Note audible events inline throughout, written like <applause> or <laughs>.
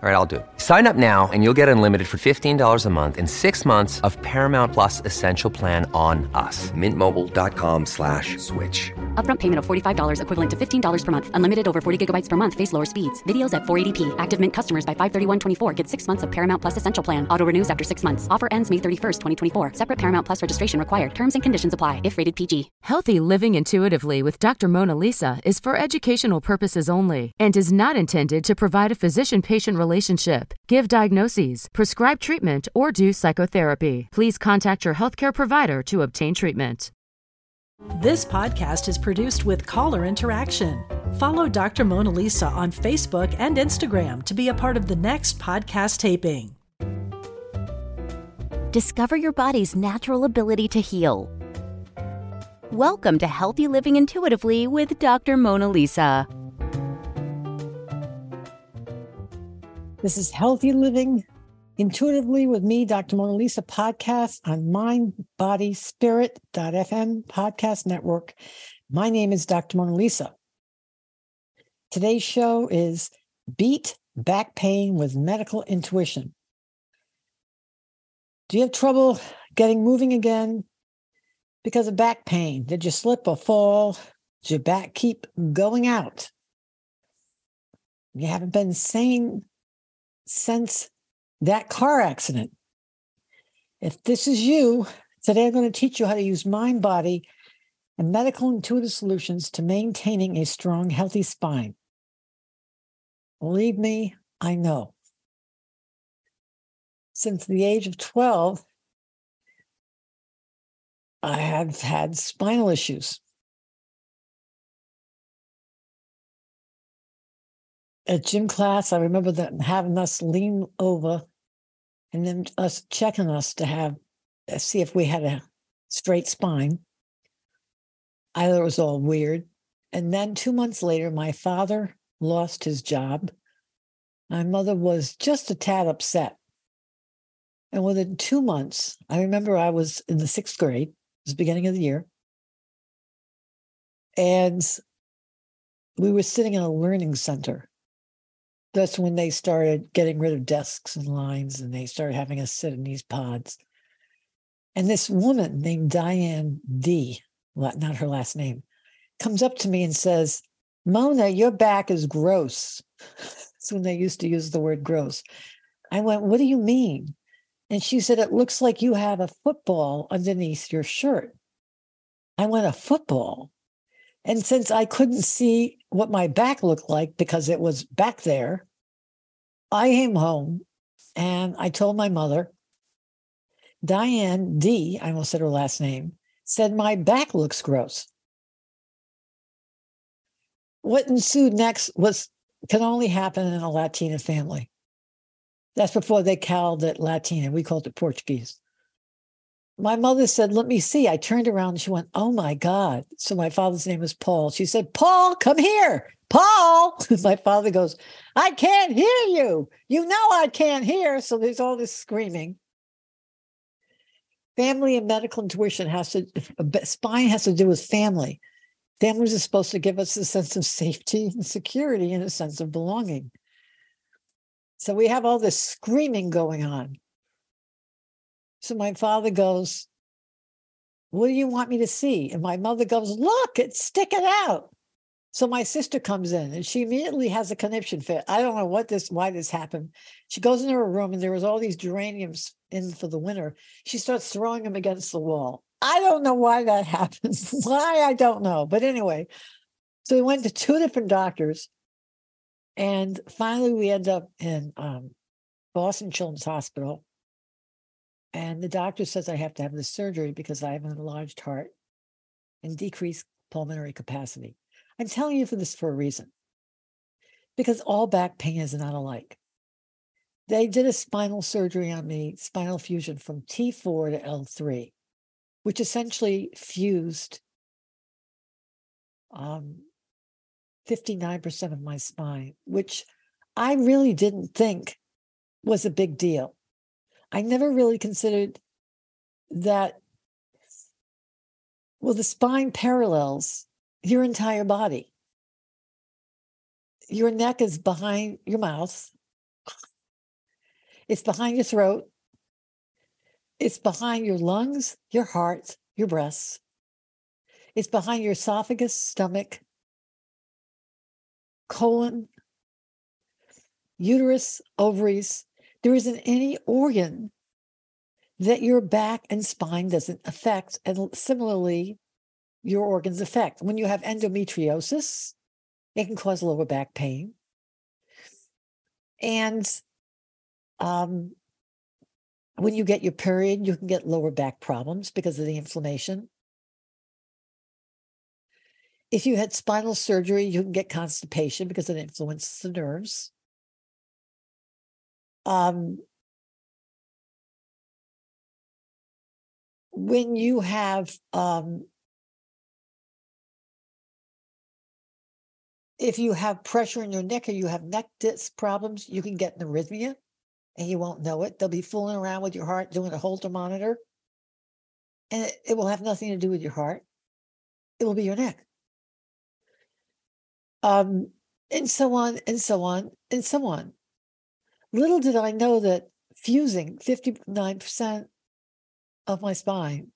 All right, I'll do it. Sign up now and you'll get unlimited for $15 a month and six months of Paramount Plus Essential Plan on us. Mintmobile.com slash switch. Upfront payment of $45 equivalent to $15 per month. Unlimited over 40 gigabytes per month. Face lower speeds. Videos at 480p. Active Mint customers by 531.24 get six months of Paramount Plus Essential Plan. Auto renews after six months. Offer ends May 31st, 2024. Separate Paramount Plus registration required. Terms and conditions apply if rated PG. Healthy living intuitively with Dr. Mona Lisa is for educational purposes only and is not intended to provide a physician-patient relationship, give diagnoses, prescribe treatment, or do psychotherapy. Please contact your healthcare provider to obtain treatment. This podcast is produced with caller interaction. Follow Dr. Mona Lisa on Facebook and Instagram to be a part of the next podcast taping. Discover your body's natural ability to heal. Welcome to Healthy Living Intuitively with Dr. Mona Lisa. This is Healthy Living Intuitively with me, Dr. Mona Lisa podcast on mindbodyspirit.fm podcast network. My name is Dr. Mona Lisa. Today's show is Beat Back Pain with Medical Intuition. Do you have trouble getting moving again because of back pain? Did you slip or fall? Did your back keep going out? You haven't been sane since that car accident. If this is you, today I'm going to teach you how to use mind, body, and medical intuitive solutions to maintaining a strong, healthy spine. Believe me, I know. Since the age of 12, I have had spinal issues. At gym class, I remember them having us lean over and then us checking us to have uh, see if we had a straight spine. I thought it was all weird. And then two months later, my father lost his job. My mother was just a tad upset. And within two months, I remember I was in the sixth grade, it was the beginning of the year. And we were sitting in a learning center that's when they started getting rid of desks and lines and they started having us sit in these pods. And this woman named Diane D, not her last name, comes up to me and says, Mona, your back is gross. <laughs> That's when they used to use the word gross. I went, What do you mean? And she said, It looks like you have a football underneath your shirt. I went, A football? And since I couldn't see what my back looked like because it was back there, I came home and I told my mother, Diane D, I almost said her last name, said, My back looks gross. What ensued next was can only happen in a Latina family. That's before they called it Latina. We called it Portuguese my mother said, Let me see. I turned around and she went, Oh my God. So my father's name was Paul. She said, Paul, come here. Paul. <laughs> my father goes, I can't hear you. You know I can't hear. So there's all this screaming. Family and medical intuition has to, spine has to do with family. Families are supposed to give us a sense of safety and security and a sense of belonging. So we have all this screaming going on. So my father goes, What do you want me to see? And my mother goes, Look, it's sticking out. So my sister comes in and she immediately has a conniption fit. I don't know what this, why this happened. She goes into her room and there was all these geraniums in for the winter. She starts throwing them against the wall. I don't know why that <laughs> happens. why I don't know. But anyway, so we went to two different doctors. And finally, we end up in um, Boston Children's Hospital. And the doctor says I have to have the surgery because I have an enlarged heart and decreased pulmonary capacity. I'm telling you for this for a reason because all back pain is not alike. They did a spinal surgery on me, spinal fusion from T4 to L3, which essentially fused um, 59% of my spine, which I really didn't think was a big deal. I never really considered that, well, the spine parallels your entire body. Your neck is behind your mouth, it's behind your throat. It's behind your lungs, your heart, your breasts. It's behind your esophagus, stomach, colon, uterus, ovaries. There isn't any organ that your back and spine doesn't affect. And similarly, your organs affect. When you have endometriosis, it can cause lower back pain. And um, when you get your period, you can get lower back problems because of the inflammation. If you had spinal surgery, you can get constipation because it influences the nerves. Um, when you have um, if you have pressure in your neck or you have neck disc problems, you can get an arrhythmia and you won't know it. They'll be fooling around with your heart doing a Holter monitor. And it, it will have nothing to do with your heart. It will be your neck. Um, and so on and so on and so on. Little did I know that fusing 59% of my spine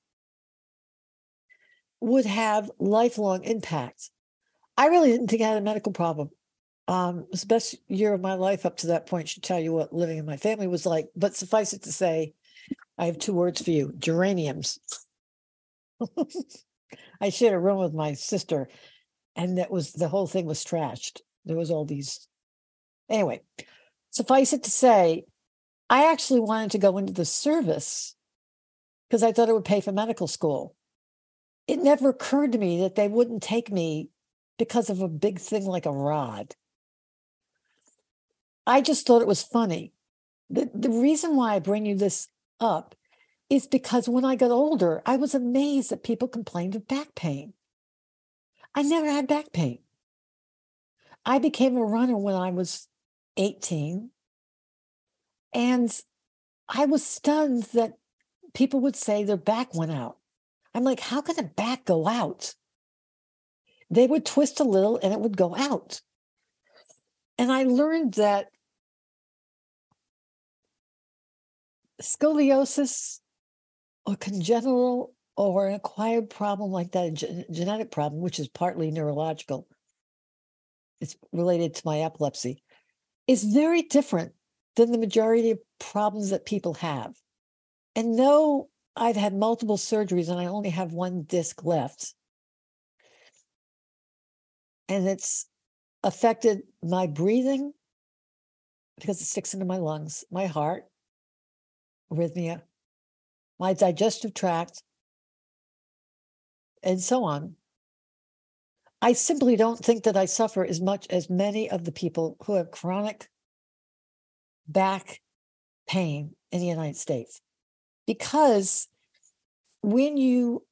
would have lifelong impact. I really didn't think I had a medical problem um, it was the best year of my life up to that point. Should tell you what living in my family was like. But suffice it to say, I have two words for you: geraniums. <laughs> I shared a room with my sister, and that was the whole thing was trashed. There was all these. Anyway, suffice it to say, I actually wanted to go into the service because I thought it would pay for medical school. It never occurred to me that they wouldn't take me because of a big thing like a rod. I just thought it was funny. The, the reason why I bring you this up is because when I got older, I was amazed that people complained of back pain. I never had back pain. I became a runner when I was 18. And I was stunned that people would say their back went out. I'm like, how can a back go out? They would twist a little and it would go out. And I learned that scoliosis or congenital or an acquired problem like that, a gen- genetic problem, which is partly neurological, it's related to my epilepsy, is very different than the majority of problems that people have. And though I've had multiple surgeries and I only have one disc left, and it's affected my breathing because it sticks into my lungs, my heart, arrhythmia, my digestive tract, and so on. I simply don't think that I suffer as much as many of the people who have chronic back pain in the United States. Because when you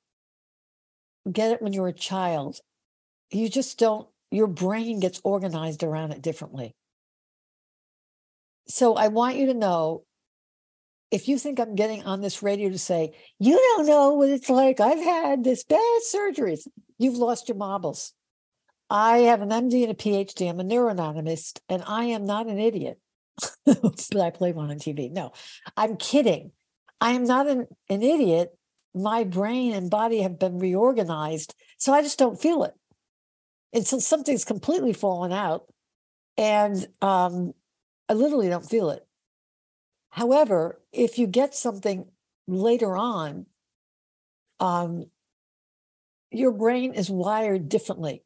get it when you're a child, you just don't, your brain gets organized around it differently. So I want you to know if you think I'm getting on this radio to say, you don't know what it's like, I've had this bad surgeries, you've lost your marbles. I have an MD and a PhD. I'm a neuroanatomist, and I am not an idiot. <laughs> but I play one on TV. No, I'm kidding. I am not an, an idiot. My brain and body have been reorganized, so I just don't feel it. Until something's completely fallen out, and um, I literally don't feel it. However, if you get something later on, um, your brain is wired differently.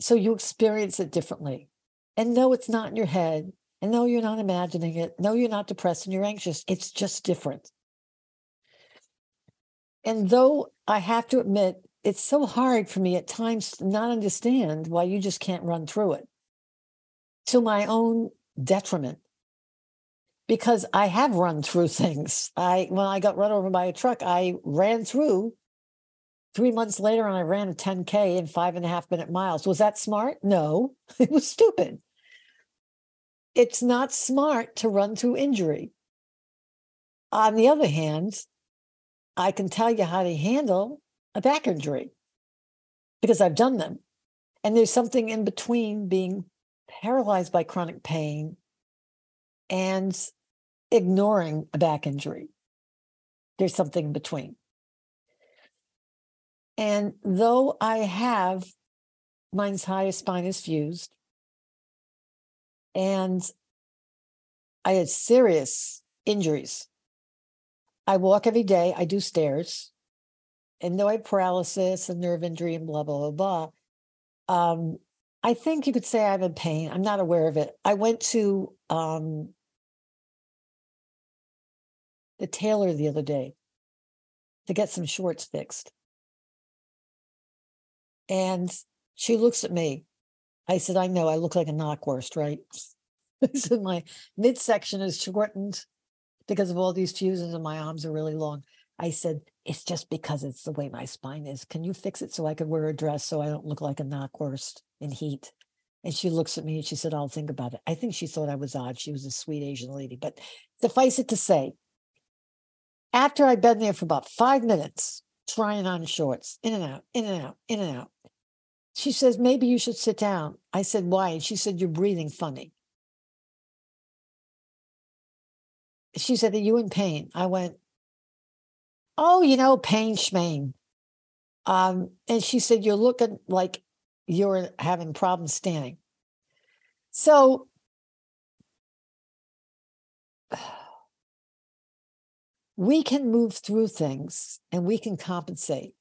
So you experience it differently. And no, it's not in your head. And no, you're not imagining it. No, you're not depressed and you're anxious. It's just different. And though I have to admit, it's so hard for me at times to not understand why you just can't run through it to my own detriment. Because I have run through <laughs> things. I when I got run over by a truck, I ran through three months later and I ran a 10K in five and a half minute miles. Was that smart? No, <laughs> it was stupid. It's not smart to run through injury. On the other hand, I can tell you how to handle a back injury because I've done them. And there's something in between being paralyzed by chronic pain and ignoring a back injury. There's something in between. And though I have mine's highest spine is fused, and I had serious injuries. I walk every day, I do stairs, and though I have paralysis and nerve injury and blah, blah, blah, blah, um, I think you could say I'm in pain. I'm not aware of it. I went to um, the tailor the other day to get some shorts fixed. And she looks at me. I said, I know I look like a knockwurst, right? <laughs> Said, my midsection is shortened because of all these fusions and my arms are really long. I said, it's just because it's the way my spine is. Can you fix it so I could wear a dress so I don't look like a knockwurst in heat? And she looks at me and she said, I'll think about it. I think she thought I was odd. She was a sweet Asian lady. But suffice it to say, after I'd been there for about five minutes, trying on shorts, in and out, in and out, in and out, she says, maybe you should sit down. I said, why? And she said, you're breathing funny. She said, are you in pain? I went, oh, you know, pain schmain. Um, and she said, you're looking like you're having problems standing. So <sighs> we can move through things and we can compensate.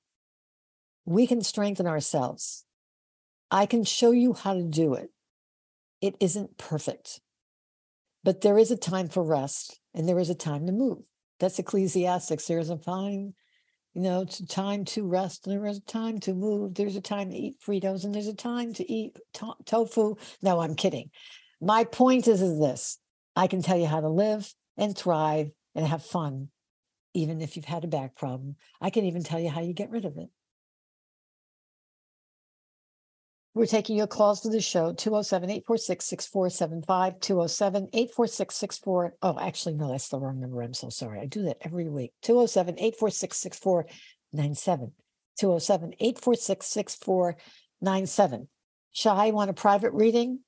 We can strengthen ourselves. I can show you how to do it. It isn't perfect, but there is a time for rest and there is a time to move. That's Ecclesiastics. There is a fine, you know, a time to rest and there is a time to move. There's a time to eat Fritos and there's a time to eat to- tofu. No, I'm kidding. My point is, is this I can tell you how to live and thrive and have fun, even if you've had a back problem. I can even tell you how you get rid of it. We're taking your calls to the show 207 846 6475, 207 846 64. Oh, actually, no, that's the wrong number. I'm so sorry. I do that every week. 207 846 6497, 207 846 6497. Shy, want a private reading?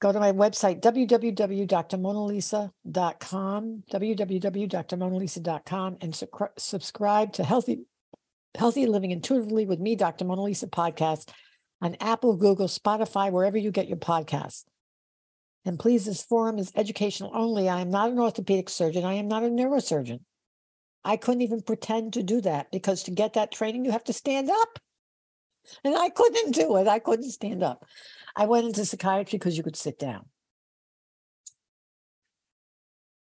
Go to my website, www.drmonalisa.com, www.drmonalisa.com, and su- subscribe to Healthy Healthy Living Intuitively with me, Dr. Mona Lisa podcast on Apple, Google, Spotify, wherever you get your podcasts. And please, this forum is educational only. I am not an orthopedic surgeon. I am not a neurosurgeon. I couldn't even pretend to do that because to get that training, you have to stand up. And I couldn't do it. I couldn't stand up. I went into psychiatry because you could sit down.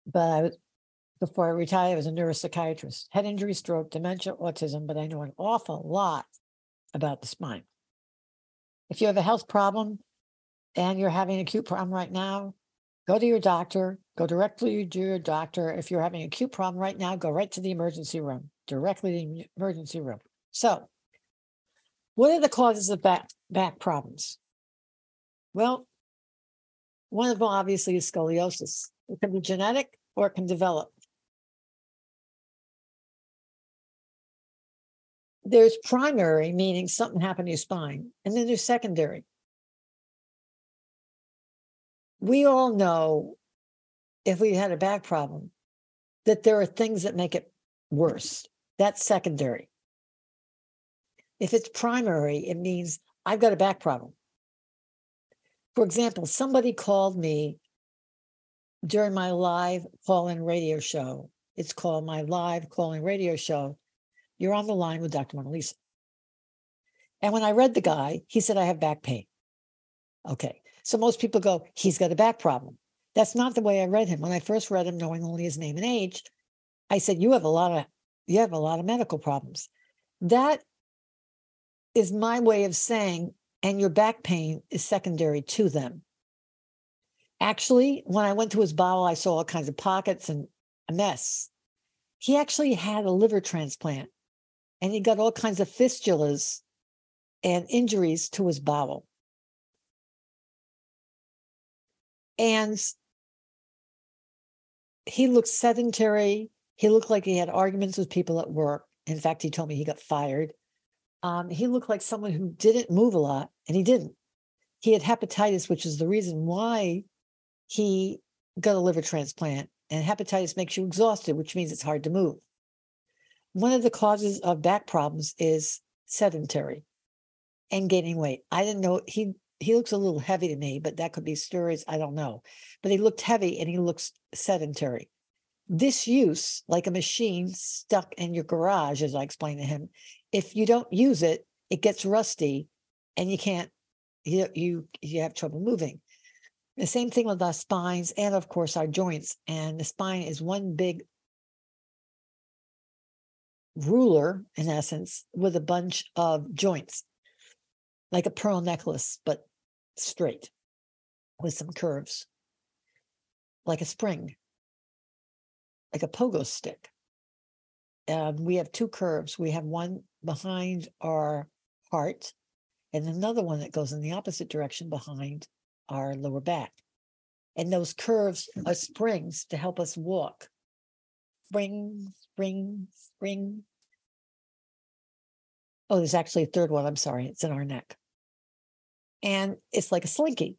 But I was, before I retired, I was a neuropsychiatrist, head injury, stroke, dementia, autism, but I know an awful lot about the spine. If you have a health problem and you're having an acute problem right now, go to your doctor, go directly to your doctor. If you're having an acute problem right now, go right to the emergency room, directly to the emergency room. So, what are the causes of back, back problems? Well, one of them obviously is scoliosis. It can be genetic or it can develop. There's primary, meaning something happened to your spine, and then there's secondary. We all know if we had a back problem that there are things that make it worse. That's secondary. If it's primary, it means I've got a back problem. For example, somebody called me during my live call in radio show. It's called my live call in radio show you're on the line with Dr. Mona Lisa. And when I read the guy, he said, I have back pain. Okay. So most people go, he's got a back problem. That's not the way I read him. When I first read him, knowing only his name and age, I said, You have a lot of you have a lot of medical problems. That is my way of saying, and your back pain is secondary to them. Actually, when I went to his bowel, I saw all kinds of pockets and a mess. He actually had a liver transplant and he got all kinds of fistulas and injuries to his bowel. And he looked sedentary. He looked like he had arguments with people at work. In fact, he told me he got fired. Um, he looked like someone who didn't move a lot, and he didn't. He had hepatitis, which is the reason why he got a liver transplant. And hepatitis makes you exhausted, which means it's hard to move. One of the causes of back problems is sedentary and gaining weight. I didn't know he he looks a little heavy to me, but that could be stories. I don't know. But he looked heavy and he looks sedentary. This use, like a machine stuck in your garage, as I explained to him, if you don't use it, it gets rusty and you can't, you, you, you have trouble moving. The same thing with our spines and, of course, our joints. And the spine is one big ruler, in essence, with a bunch of joints, like a pearl necklace, but straight with some curves, like a spring, like a pogo stick. And we have two curves. We have one behind our heart and another one that goes in the opposite direction behind our lower back. And those curves are springs to help us walk. Spring, spring, spring. Oh, there's actually a third one. I'm sorry. It's in our neck and it's like a slinky.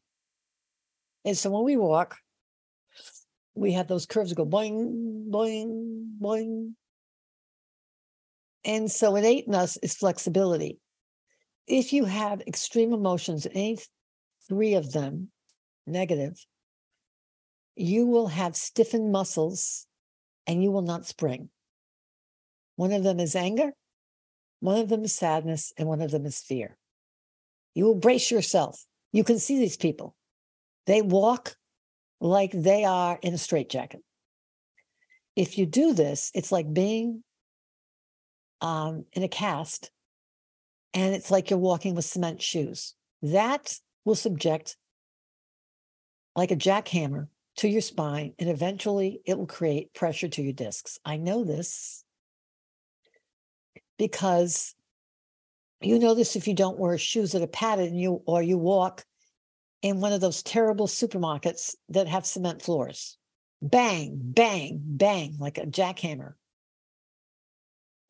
And so when we walk, we have those curves go boing, boing, boing. And so innate in us is flexibility. If you have extreme emotions, any three of them negative, you will have stiffened muscles and you will not spring. One of them is anger, one of them is sadness, and one of them is fear. You will brace yourself. You can see these people. They walk like they are in a straitjacket. If you do this, it's like being um, in a cast, and it's like you're walking with cement shoes. That will subject, like a jackhammer, to your spine, and eventually it will create pressure to your discs. I know this because you know this if you don't wear shoes that are padded and you or you walk in one of those terrible supermarkets that have cement floors. Bang, bang, bang, like a jackhammer.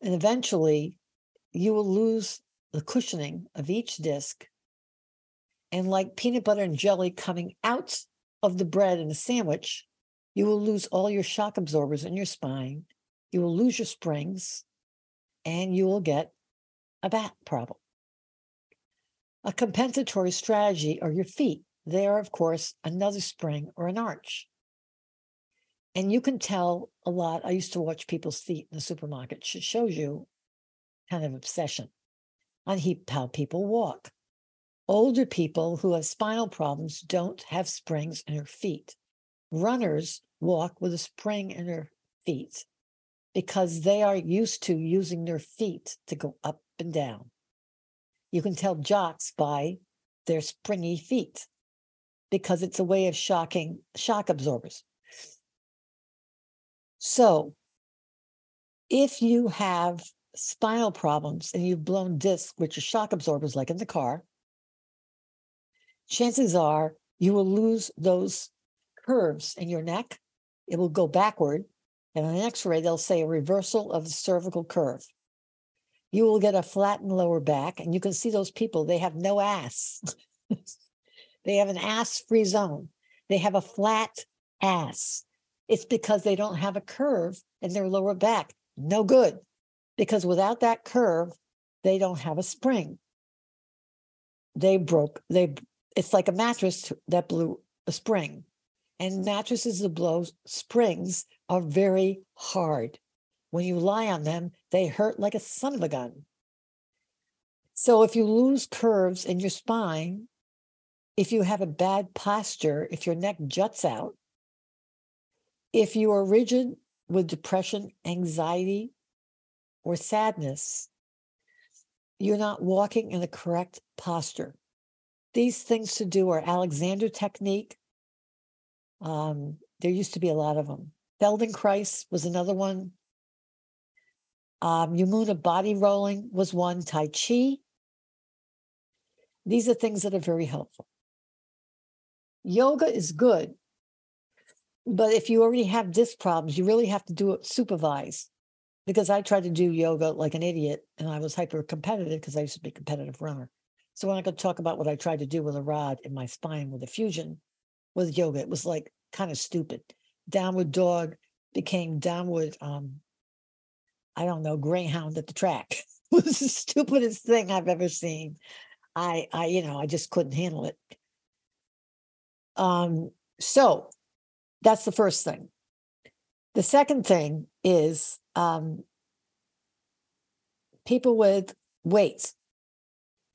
And eventually you will lose the cushioning of each disc. And like peanut butter and jelly coming out of the bread in a sandwich, you will lose all your shock absorbers in your spine. You will lose your springs and you will get a back problem. A compensatory strategy are your feet. They are, of course, another spring or an arch. And you can tell a lot. I used to watch people's feet in the supermarket. It shows you kind of obsession on how people walk. Older people who have spinal problems don't have springs in their feet. Runners walk with a spring in their feet because they are used to using their feet to go up and down. You can tell jocks by their springy feet because it's a way of shocking shock absorbers. So, if you have spinal problems and you've blown discs, which are shock absorbers, like in the car, chances are you will lose those curves in your neck. It will go backward. And on an x ray, they'll say a reversal of the cervical curve you will get a flattened lower back. And you can see those people, they have no ass. <laughs> they have an ass free zone. They have a flat ass. It's because they don't have a curve in their lower back. No good. Because without that curve, they don't have a spring. They broke, they it's like a mattress that blew a spring. And mattresses that blow springs are very hard. When you lie on them, they hurt like a son of a gun. So if you lose curves in your spine, if you have a bad posture, if your neck juts out, if you are rigid with depression, anxiety, or sadness, you're not walking in the correct posture. These things to do are Alexander technique. Um, there used to be a lot of them. Feldenkrais was another one. Um, Yamuna body rolling was one. Tai Chi. These are things that are very helpful. Yoga is good, but if you already have disc problems, you really have to do it supervised. Because I tried to do yoga like an idiot and I was hyper competitive because I used to be a competitive runner. So when I could talk about what I tried to do with a rod in my spine with a fusion with yoga, it was like kind of stupid. Downward dog became downward, um, I don't know, greyhound at the track. <laughs> it was the stupidest thing I've ever seen. I, I, you know, I just couldn't handle it. Um, so that's the first thing. The second thing is um, people with weight.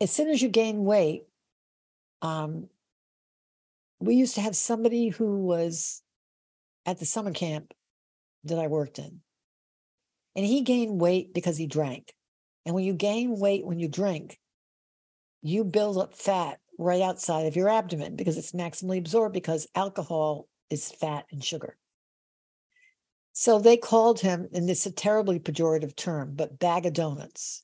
As soon as you gain weight, um, we used to have somebody who was at the summer camp that I worked in, and he gained weight because he drank. And when you gain weight when you drink, you build up fat right outside of your abdomen because it's maximally absorbed because alcohol is fat and sugar. So they called him, and it's a terribly pejorative term, but bag of donuts.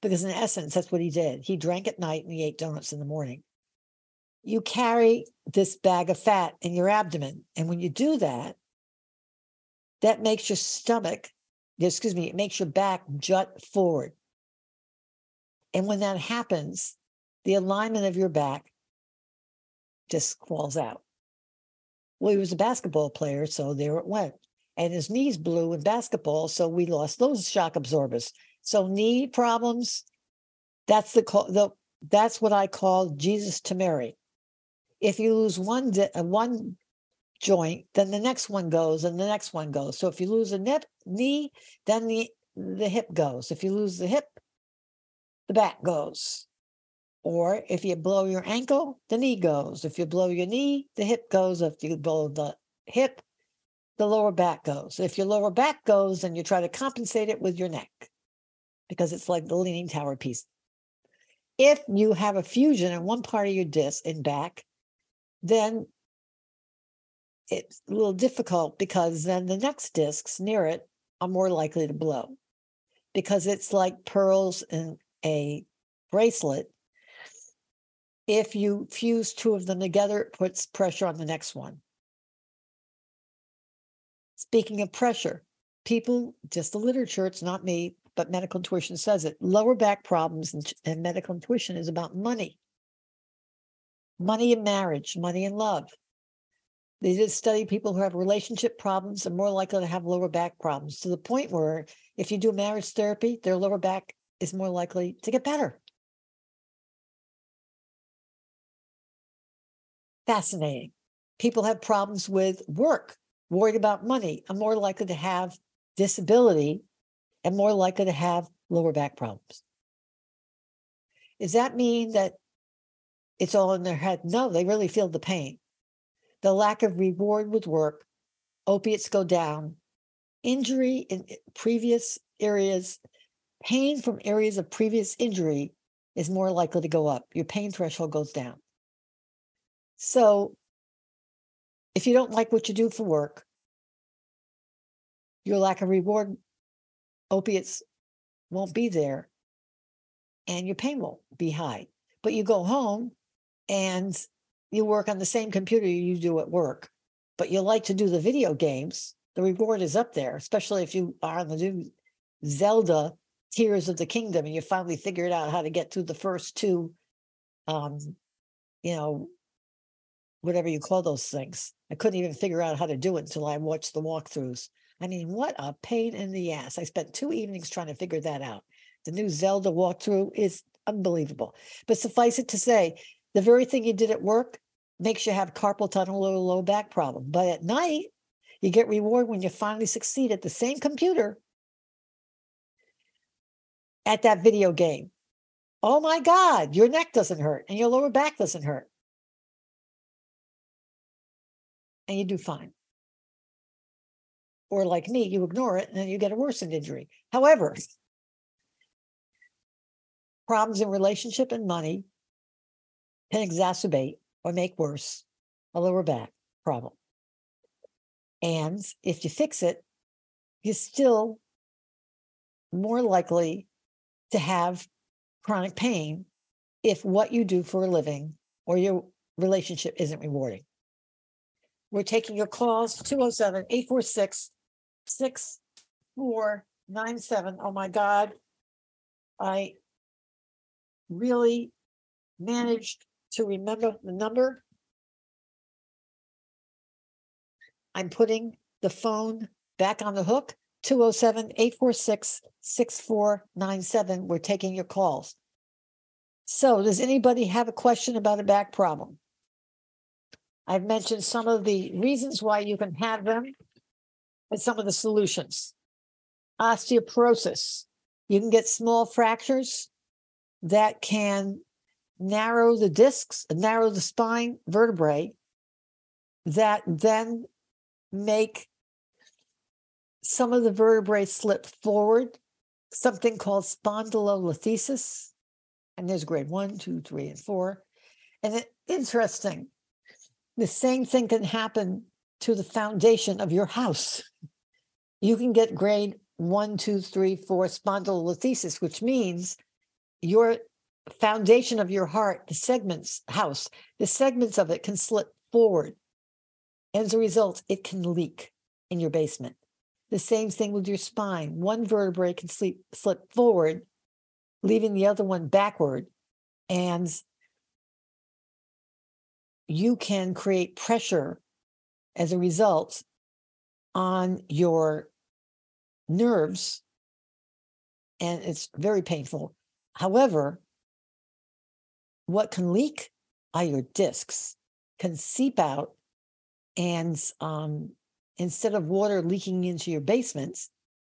Because in essence, that's what he did. He drank at night and he ate donuts in the morning. You carry this bag of fat in your abdomen. And when you do that, that makes your stomach, excuse me, it makes your back jut forward. And when that happens, the alignment of your back just falls out. Well, he was a basketball player, so there it went. And his knees blew in basketball, so we lost those shock absorbers. So knee problems, that's the, the that's what I call Jesus to Mary. If you lose one uh, one joint, then the next one goes, and the next one goes. So if you lose a nip, knee, then the the hip goes. If you lose the hip, the back goes. Or if you blow your ankle, the knee goes. If you blow your knee, the hip goes. If you blow the hip, the lower back goes. If your lower back goes, then you try to compensate it with your neck because it's like the leaning tower piece. If you have a fusion in one part of your disc in back, then it's a little difficult because then the next discs near it are more likely to blow because it's like pearls in a bracelet if you fuse two of them together, it puts pressure on the next one. Speaking of pressure, people, just the literature, it's not me, but medical intuition says it. Lower back problems and, and medical intuition is about money. Money in marriage, money in love. They did study people who have relationship problems are more likely to have lower back problems to the point where if you do marriage therapy, their lower back is more likely to get better. Fascinating. People have problems with work, worried about money, are more likely to have disability and more likely to have lower back problems. Does that mean that it's all in their head? No, they really feel the pain. The lack of reward with work, opiates go down, injury in eh, previous areas, pain from areas of previous injury is more likely to go up. Your pain threshold goes down. So if you don't like what you do for work, your lack of reward, opiates won't be there and your pain won't be high. But you go home and you work on the same computer you do at work, but you like to do the video games, the reward is up there, especially if you are on the new Zelda Tears of the Kingdom and you finally figured out how to get through the first two um, you know, whatever you call those things. I couldn't even figure out how to do it until I watched the walkthroughs. I mean, what a pain in the ass. I spent two evenings trying to figure that out. The new Zelda walkthrough is unbelievable. But suffice it to say, the very thing you did at work makes you have carpal tunnel or low back problem. But at night, you get reward when you finally succeed at the same computer at that video game. Oh my God, your neck doesn't hurt and your lower back doesn't hurt. and you do fine. Or like me, you ignore it and then you get a worsened injury. However, problems in relationship and money can exacerbate or make worse a lower back problem. And if you fix it, you're still more likely to have chronic pain if what you do for a living or your relationship isn't rewarding. We're taking your calls 207 846 6497. Oh my God. I really managed to remember the number. I'm putting the phone back on the hook 207 846 6497. We're taking your calls. So, does anybody have a question about a back problem? I've mentioned some of the reasons why you can have them and some of the solutions. Osteoporosis. You can get small fractures that can narrow the discs, narrow the spine vertebrae, that then make some of the vertebrae slip forward, something called spondylolisthesis. And there's grade one, two, three, and four. And it, interesting, the same thing can happen to the foundation of your house. You can get grade one, two, three, four spondylolisthesis, which means your foundation of your heart, the segments, house, the segments of it can slip forward. As a result, it can leak in your basement. The same thing with your spine. One vertebrae can slip, slip forward, leaving the other one backward. And you can create pressure as a result on your nerves. And it's very painful. However, what can leak are your discs, can seep out. And um, instead of water leaking into your basements,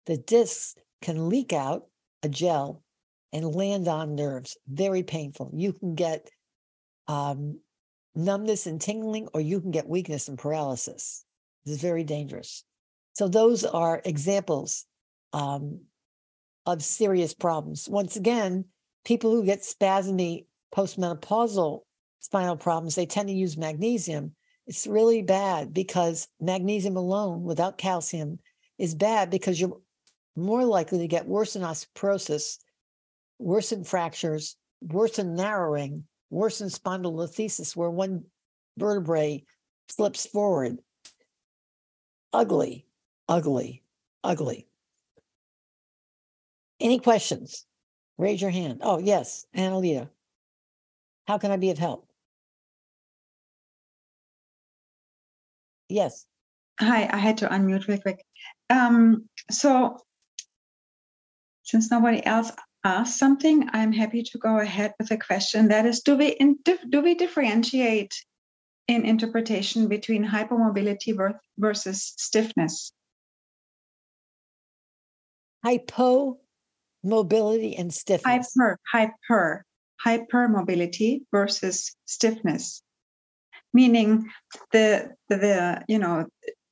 the discs can leak out a gel and land on nerves. Very painful. You can get um, numbness and tingling, or you can get weakness and paralysis. Is very dangerous. So, those are examples um, of serious problems. Once again, people who get spasmy postmenopausal spinal problems, they tend to use magnesium. It's really bad because magnesium alone without calcium is bad because you're more likely to get worsened osteoporosis, worsened fractures, worsened narrowing, worsened spondylolisthesis, where one vertebrae slips forward. Ugly, ugly, ugly. Any questions? Raise your hand. Oh, yes, Annalita. How can I be of help? Yes. Hi, I had to unmute real quick. Um, so, since nobody else asked something, I'm happy to go ahead with a question. That is, do we do we differentiate in interpretation between hypermobility versus stiffness? Hypomobility and stiffness. Hyper, hyper, hypermobility versus stiffness, meaning the, the, you know,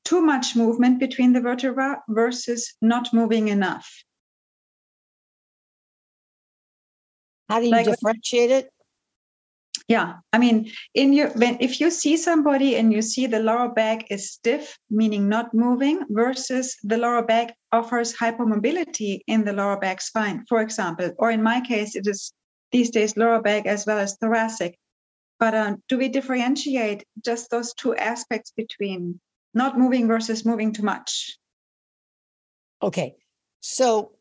too much movement between the vertebra versus not moving enough. How do you like, differentiate it? Yeah, I mean, in your when if you see somebody and you see the lower back is stiff, meaning not moving, versus the lower back offers hypermobility in the lower back spine, for example, or in my case, it is these days lower back as well as thoracic. But uh, do we differentiate just those two aspects between not moving versus moving too much? Okay. So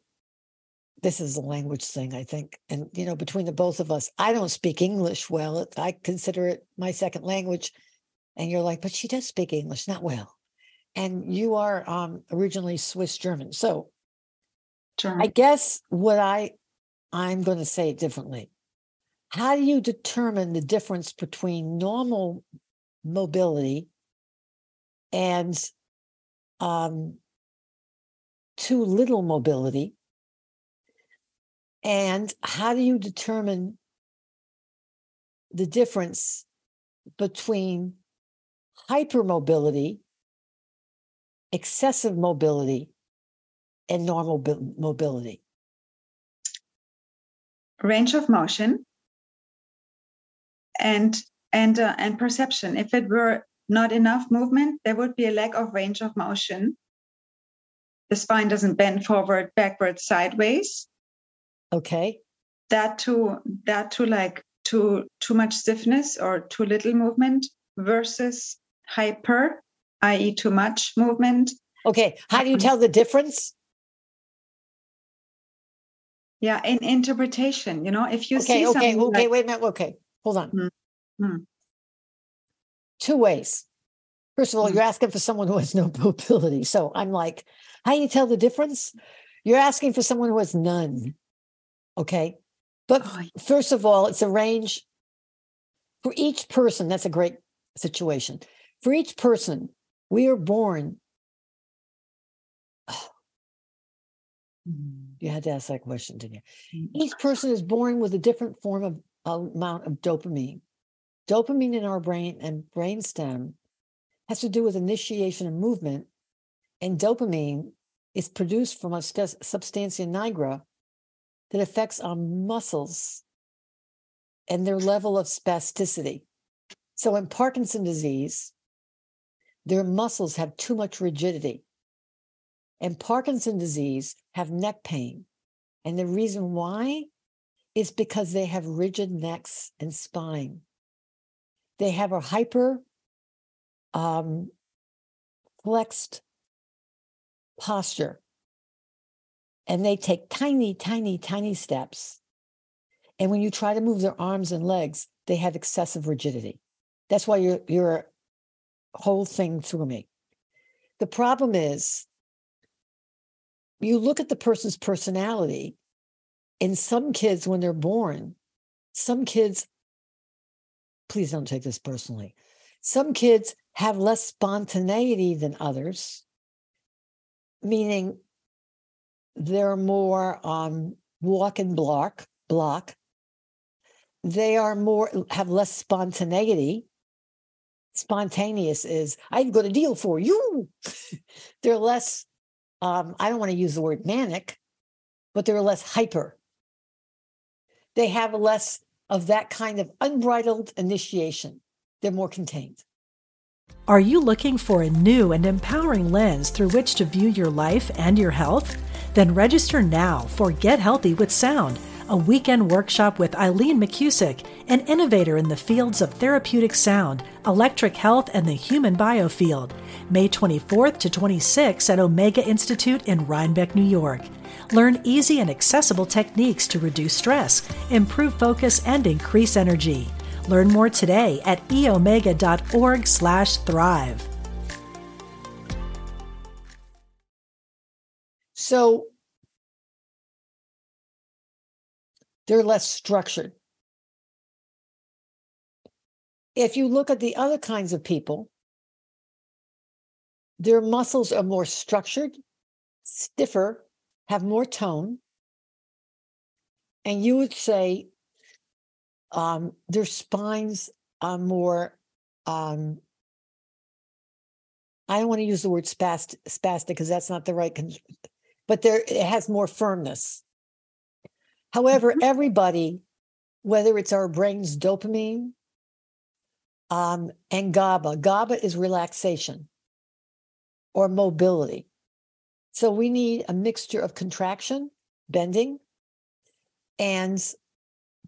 this is a language thing, I think. And, you know, between the both of us, I don't speak English well. I consider it my second language. And you're like, but she does speak English, not well. And you are um, originally Swiss German. So German. I guess what I I'm going to say it differently. How do you determine the difference between normal mobility and um, too little mobility? And how do you determine the difference between hypermobility, excessive mobility, and normal mobility? Range of motion and and uh, and perception. If it were not enough movement, there would be a lack of range of motion. The spine doesn't bend forward, backward, sideways. Okay. That too, that too, like too too much stiffness or too little movement versus hyper, i.e., too much movement. Okay. How do you tell the difference? Yeah, in interpretation, you know, if you okay, see okay, okay, like, wait a minute. Okay, hold on. Mm-hmm. Two ways. First of all, Mm-hmm. you're asking for someone who has no <laughs> mobility. So I'm like, how do you tell the difference? You're asking for someone who has none. Okay. But Oh, yeah. first of all, it's a range for each person. That's a great situation. For each person, we are born. Hmm. You had to ask that question, didn't you? Mm. Each person is born with a different form of amount of dopamine. Dopamine in our brain and brainstem has to do with initiation of movement, and dopamine is produced from a st- substantia nigra that affects our muscles and their level of spasticity. So in Parkinson disease, their muscles have too much rigidity. And Parkinson disease have neck pain. And the reason why is because they have rigid necks and spine. They have a hyper um, flexed posture. And they take tiny, tiny, tiny steps. And when you try to move their arms and legs, they have excessive rigidity. That's why you're, you're whole thing through me. The problem is you look at the person's personality. In some kids, when they're born, some kids, please don't take this personally, some kids have less spontaneity than others, meaning they're more um, walk and block, block. They are more, have less spontaneity. Spontaneous is, I've got a deal for you. <laughs> they're less um, I don't want to use the word manic, but they're less hyper. They have less of that kind of unbridled initiation. They're more contained. Are you looking for a new and empowering lens through which to view your life and your health? Then register now for Get Healthy with Sound, a weekend workshop with Eileen McCusick, an innovator in the fields of therapeutic sound, electric health, and the human biofield. May 24th to 26th at Omega Institute in Rhinebeck, New York. Learn easy and accessible techniques to reduce stress, improve focus, and increase energy. Learn more today at eomega.org/thrive. So they're less structured. If you look at the other kinds of people, their muscles are more structured, stiffer, have more tone. And you would say um, their spines are more, um, I don't want to use the word spast, spastic because that's not the right, con- but there it has more firmness. However, everybody, whether it's our brain's dopamine um, and GABA, GABA is relaxation or mobility. So we need a mixture of contraction, bending, and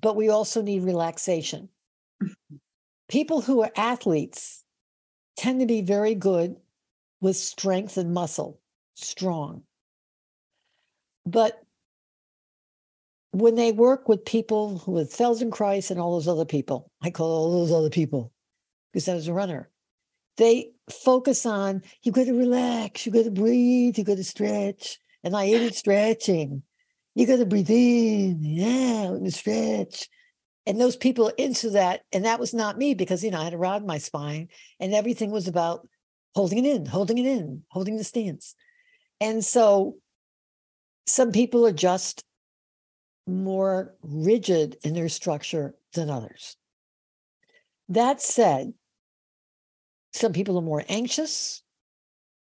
but we also need relaxation. People who are athletes tend to be very good with strength and muscle, strong. But when they work with people with Feldenkrais and all those other people, I call all those other people because I was a runner. They focus on you got to relax, you got to breathe, you got to stretch. And I hated stretching. You got to breathe in, yeah, and stretch. And those people into that. And that was not me because, you know, I had a rod in my spine and everything was about holding it in, holding it in, holding the stance. And so some people are just more rigid in their structure than others. That said, some people are more anxious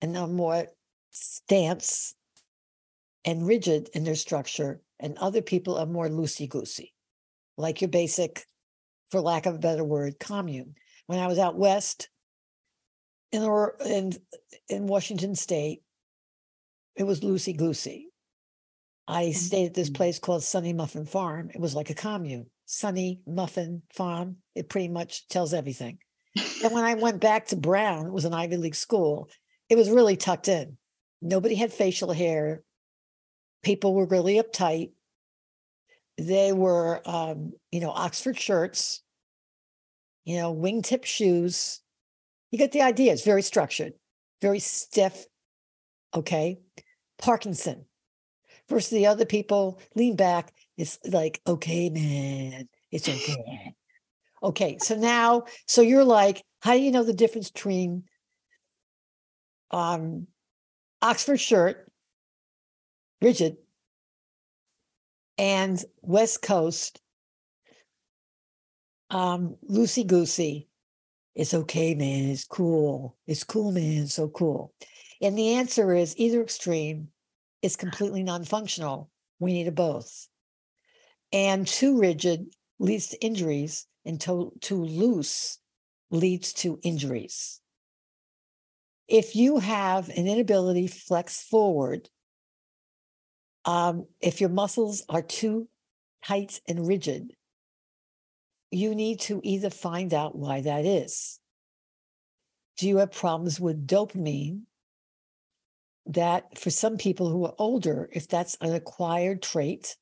and are more stance and rigid in their structure, and other people are more loosey goosey, like your basic, for lack of a better word, commune. When I was out west in in in Washington State, it was loosey goosey. I stayed at this place called Sunny Muffin Farm. It was like a commune. Sunny Muffin Farm. It pretty much tells everything. and when I went back to Brown, it was an Ivy League school. It was really tucked in. Nobody had facial hair. People were really uptight. They were, um, you know, Oxford shirts, you know, wingtip shoes. You get the idea. It's very structured, very stiff. Okay. Parkinson versus the other people lean back. It's like, okay, man, it's okay. okay. So now, so you're like, how do you know the difference between um Oxford shirt, rigid, and West Coast, um, loosey goosey. It's okay, man. It's cool. It's cool, man. So cool. And the answer is either extreme is completely non-functional. We need a both. And too rigid leads to injuries, and too, too loose leads to injuries. If you have an inability to flex forward, um, if your muscles are too tight and rigid, you need to either find out why that is. Do you have problems with dopamine? That for some people who are older, if that's an acquired trait,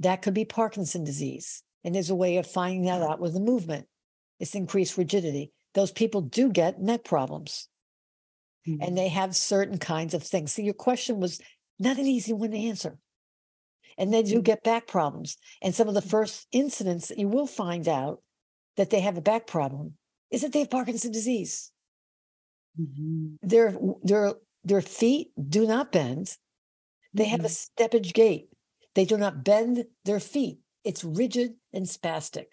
that could be Parkinson disease. And there's a way of finding that out with the movement. It's increased rigidity. Those people do get neck problems and hmm. they have certain kinds of things. So your question was not an easy one to answer. And they do hmm. get back problems. And some of the hmm. first incidents that you will find out that they have a back problem is that they have Parkinson's disease. Mhm. Their their their feet do not bend. They have a steppage gait. They do not bend their feet. It's rigid and spastic.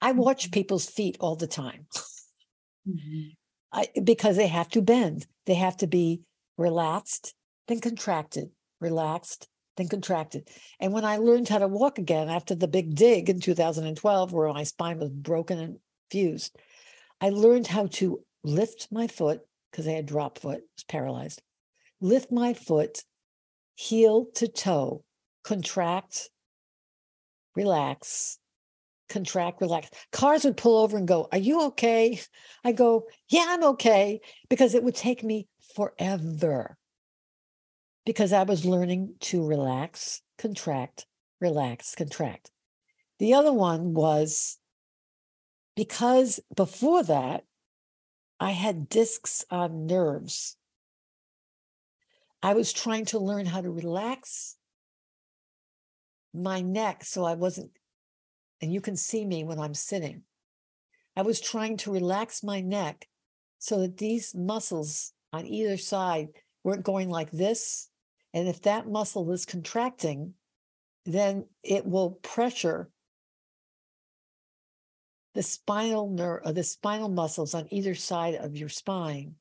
I watch people's feet all the time. Mhm. I, because they have to bend. They have to be relaxed, then contracted, relaxed, then contracted. And when I learned how to walk again after the big dig in 2012, where my spine was broken and fused, I learned how to lift my foot because I had drop foot, was paralyzed, lift my foot, heel to toe, contract, relax, contract, relax. Cars would pull over and go, Are you okay? I go, Yeah, I'm okay. Because it would take me forever. Because I was learning to relax, contract, relax, contract. The other one was because before that, I had discs on nerves. I was trying to learn how to relax my neck so I wasn't and you can see me when I'm sitting. I was trying to relax my neck so that these muscles on either side weren't going like this. And if that muscle is contracting, then it will pressure the spinal nerve or the spinal muscles on either side of your spine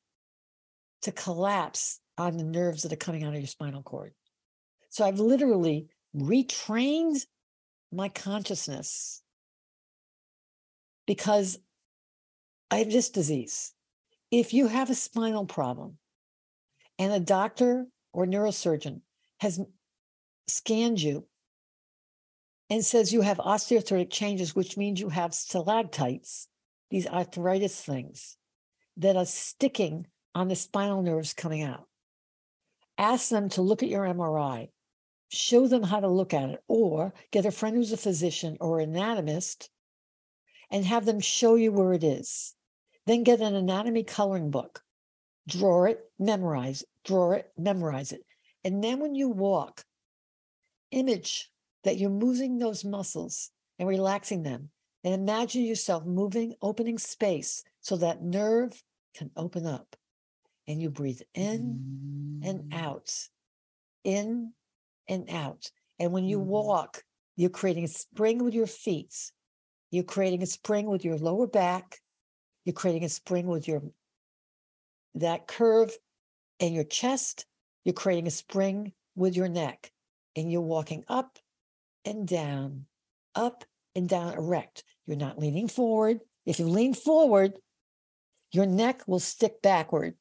to collapse on the nerves that are coming out of your spinal cord. So I've literally retrained my consciousness because I have this disease. If you have a spinal problem and a doctor or neurosurgeon has scanned you and says you have osteoarthritic changes, which means you have stalactites, these arthritis things that are sticking on the spinal nerves coming out. Ask them to look at your MRI show them how to look at it, or get a friend who's a physician or anatomist and have them show you where it is. Then get an anatomy coloring book, draw it, memorize, draw it, memorize it. And then when you walk, image that you're moving those muscles and relaxing them. And imagine yourself moving, opening space so that nerve can open up. And you breathe in and out, in and out. And when you Mhm. walk, you're creating a spring with your feet. You're creating a spring with your lower back. You're creating a spring with your that curve in your chest, you're creating a spring with your neck, and you're walking up and down, up and down erect. You're not leaning forward. If you lean forward, your neck will stick backward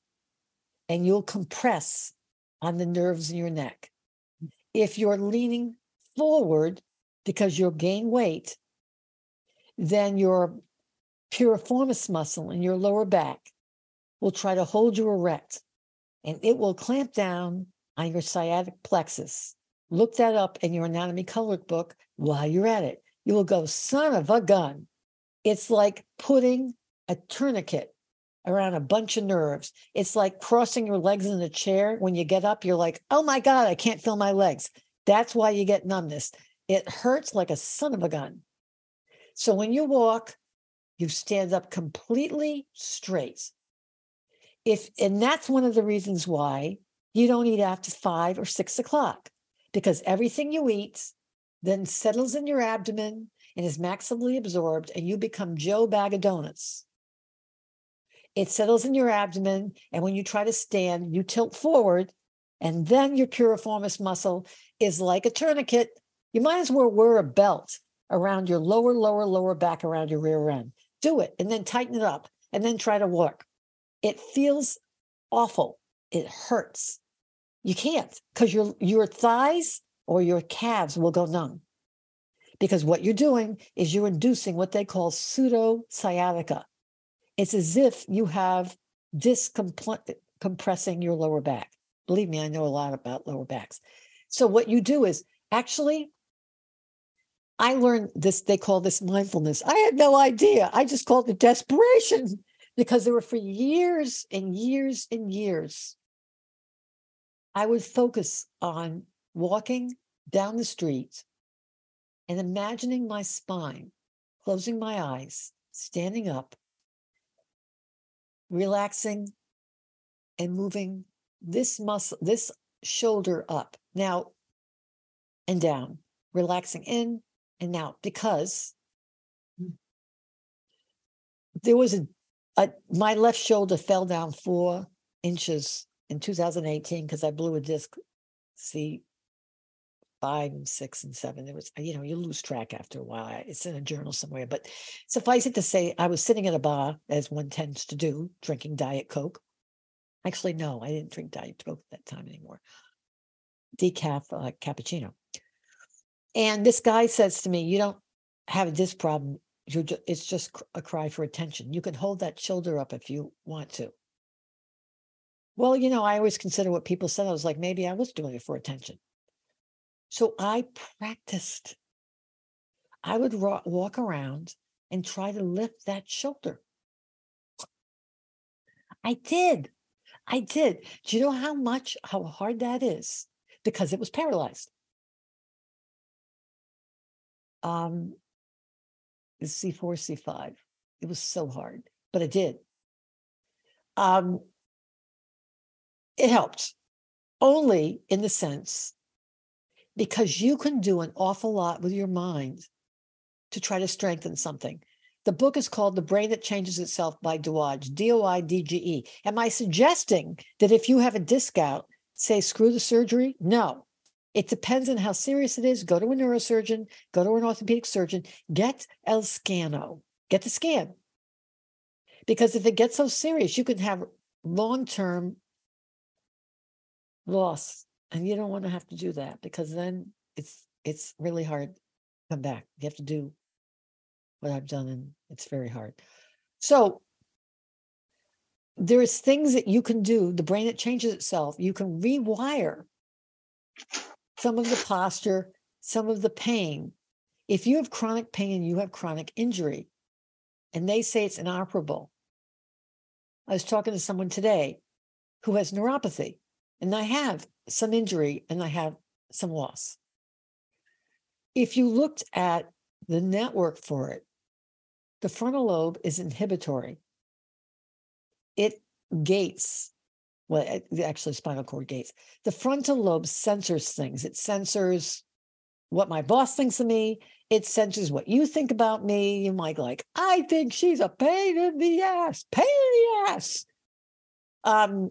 and you'll compress on the nerves in your neck. Mm. If you're leaning forward because you'll gain weight, then your piriformis muscle in your lower back will try to hold you erect and it will clamp down on your sciatic plexus. Look that up in your anatomy colored book while you're at it. You will go, son of a gun. It's like putting a tourniquet around a bunch of nerves. It's like crossing your legs in a chair. When you get up, you're like, oh my God, I can't feel my legs. That's why you get numbness. It hurts like a son of a gun. So when you walk, you stand up completely straight. If and that's one of the reasons why you don't eat after five or six o'clock, because everything you eat then settles in your abdomen and is maximally absorbed, and you become Joe Bag of Donuts. It settles in your abdomen, and when you try to stand, you tilt forward, and then your piriformis muscle is like a tourniquet. You might as well wear a belt around your lower, lower, lower back around your rear end. Do it and then tighten it up and then try to walk. It feels awful. It hurts. You can't because your your thighs or your calves will go numb. Because what you're doing is you're inducing what they call pseudo sciatica. It's as if you have disc compressing your lower back. Believe me, I know a lot about lower backs. So what you do is actually I learned this, they call this mindfulness. I had no idea. I just called it desperation <laughs> because there were for years and years and years. I would focus on walking down the street and imagining my spine, closing my eyes, standing up, relaxing, and moving this muscle, this shoulder up now and down, relaxing in and out because there was a, a my left shoulder fell down four inches in 2018 because I blew a disc. See, five and six and seven. It was, you know, you lose track after a while. It's in a journal somewhere. But suffice it to say, I was sitting at a bar, as one tends to do, drinking Diet Coke. Actually, no, I didn't drink Diet Coke at that time anymore. Decaf uh, cappuccino. And this guy says to me, You don't have this problem. You're just, it's just a cry for attention. You can hold that shoulder up if you want to. Well, you know, I always consider what people said. I was like, maybe I was doing it for attention. So I practiced. I would ro- walk around and try to lift that shoulder. I did. I did. Do you know how much, how hard that is? Because it was paralyzed um, C4, C5. It was so hard, but it did. Um, it helped only in the sense because you can do an awful lot with your mind to try to strengthen something. The book is called The Brain That Changes Itself by Doidge, D O I D G E. Am I suggesting that if you have a disc out, say screw the surgery? No. It depends on how serious it is. Go to a neurosurgeon, go to an orthopedic surgeon, get El Scano, get the scan. Because if it gets so serious, you can have long term loss. And you don't want to have to do that because then it's it's really hard to come back. You have to do what I've done, and it's very hard. So there's things that you can do. The brain that changes itself. You can rewire some of the posture, some of the pain. If you have chronic pain, and you have chronic injury, and they say it's inoperable. I was talking to someone today who has neuropathy, and I have some injury and I have some loss. If you looked at the network for it, the frontal lobe is inhibitory. It gates well, actually, spinal cord gates. The frontal lobe censors things. It censors what my boss thinks of me. It censors what you think about me. You might like, I think she's a pain in the ass, pain in the ass. Um,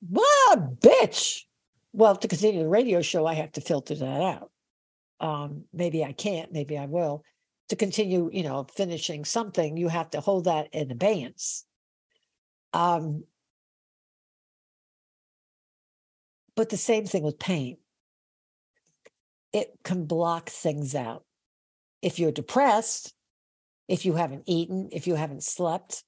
what bitch. Well, to continue the radio show, I have to filter that out. Um, maybe I can't, maybe I will. To continue, you know, finishing something, you have to hold that in abeyance. Um, but the same thing with pain. It can block things out. If you're depressed, if you haven't eaten, if you haven't slept,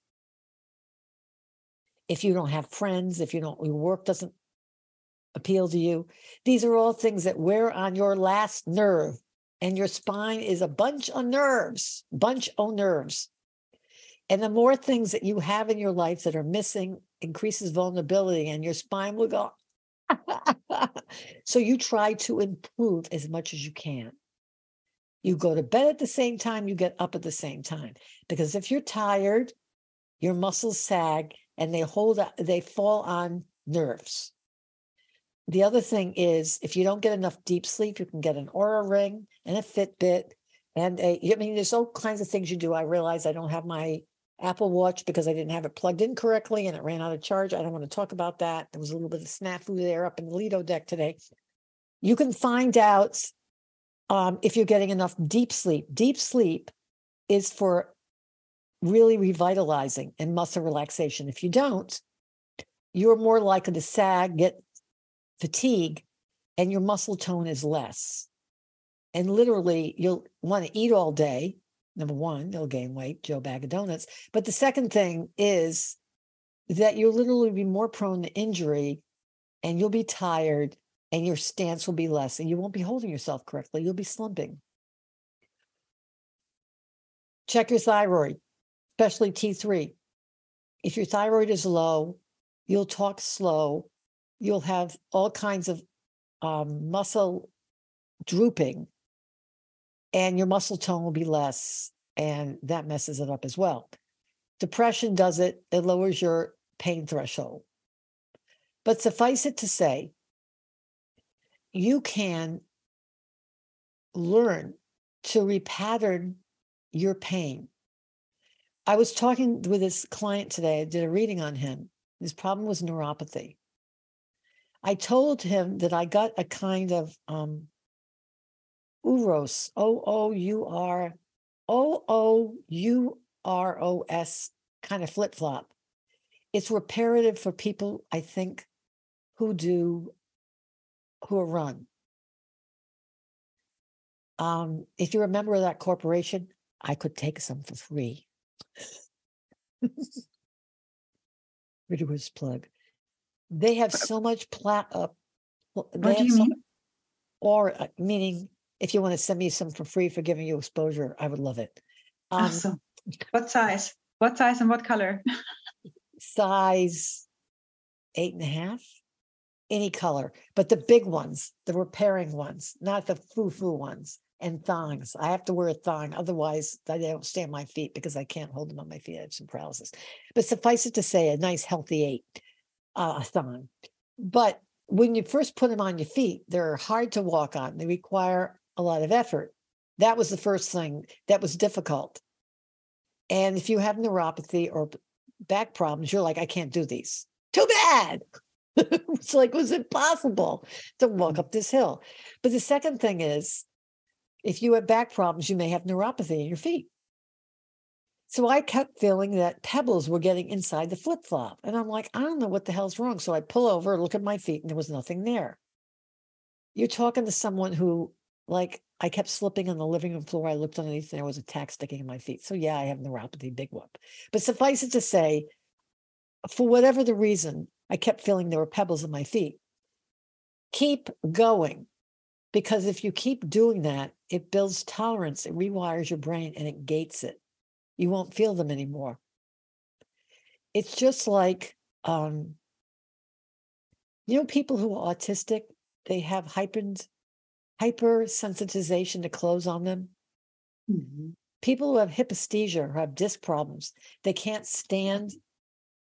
if you don't have friends, if you don't, your work doesn't appeal to you, these are all things that wear on your last nerve. And your spine is a bunch of nerves, bunch of nerves. And the more things that you have in your life that are missing increases vulnerability, and your spine will go. <laughs> so you try to improve as much as you can. You go to bed at the same time, you get up at the same time. Because if you're tired, your muscles sag and they hold they fall on nerves. The other thing is if you don't get enough deep sleep, you can get an Oura ring and a Fitbit. And a, I mean, there's all kinds of things you do. I realize I don't have my Apple Watch because I didn't have it plugged in correctly and it ran out of charge. I don't want to talk about that. There was a little bit of snafu there up in the Lido deck today. You can find out um, if you're getting enough deep sleep. Deep sleep is for really revitalizing and muscle relaxation. If you don't, you're more likely to sag, get fatigue, and your muscle tone is less. And literally, you'll want to eat all day. Number one, you'll gain weight, Joe bag of donuts. But the second thing is that you'll literally be more prone to injury and you'll be tired and your stance will be less and you won't be holding yourself correctly. You'll be slumping. Check your thyroid especially T3. If your thyroid is low, you'll talk slow, you'll have all kinds of um, muscle drooping, and your muscle tone will be less, and that messes it up as well. Depression does it, it lowers your pain threshold. But suffice it to say, you can learn to repattern your pain I was talking with this client today. I did a reading on him. His problem was neuropathy. I told him that I got a kind of um, Ouros, O O U R, O O U R O S kind of flip flop. It's reparative for people, I think, who do, who are run. Um, if you're a member of that corporation, I could take some for free. <laughs> Widow's plug. They have so much plat. Uh, what do you so, mean? Or uh, meaning, if you want to send me some for free for giving you exposure, I would love it. Um, awesome. What size? What size and what color? <laughs> size eight and a half, any color, but the big ones, the repairing ones, not the foo foo ones and thongs. I have to wear a thong. Otherwise, I don't stay on my feet because I can't hold them on my feet. I have some paralysis. But suffice it to say, a nice, healthy eight, uh, a thong. But when you first put them on your feet, they're hard to walk on. They require a lot of effort. That was the first thing that was difficult. And if you have neuropathy or back problems, you're like, I can't do these. Too bad. <laughs> it's like, was it possible to walk mm. up this hill? But the second thing is, if you have back problems, you may have neuropathy in your feet. So I kept feeling that pebbles were getting inside the flip flop. And I'm like, I don't know what the hell's wrong. So I pull over, look at my feet, and there was nothing there. You're talking to someone who, like, I kept slipping on the living room floor. I looked underneath, and there was a tack sticking in my feet. So yeah, I have neuropathy, big whoop. But suffice it to say, for whatever the reason, I kept feeling there were pebbles in my feet. Keep going. Because if you keep doing that, it builds tolerance, it rewires your brain and it gates it. You won't feel them anymore. It's just like, um, you know, people who are autistic, they have heightened hypersensitization to clothes on them. Mm-hmm. People who have hyposthesia or have disc problems, they can't stand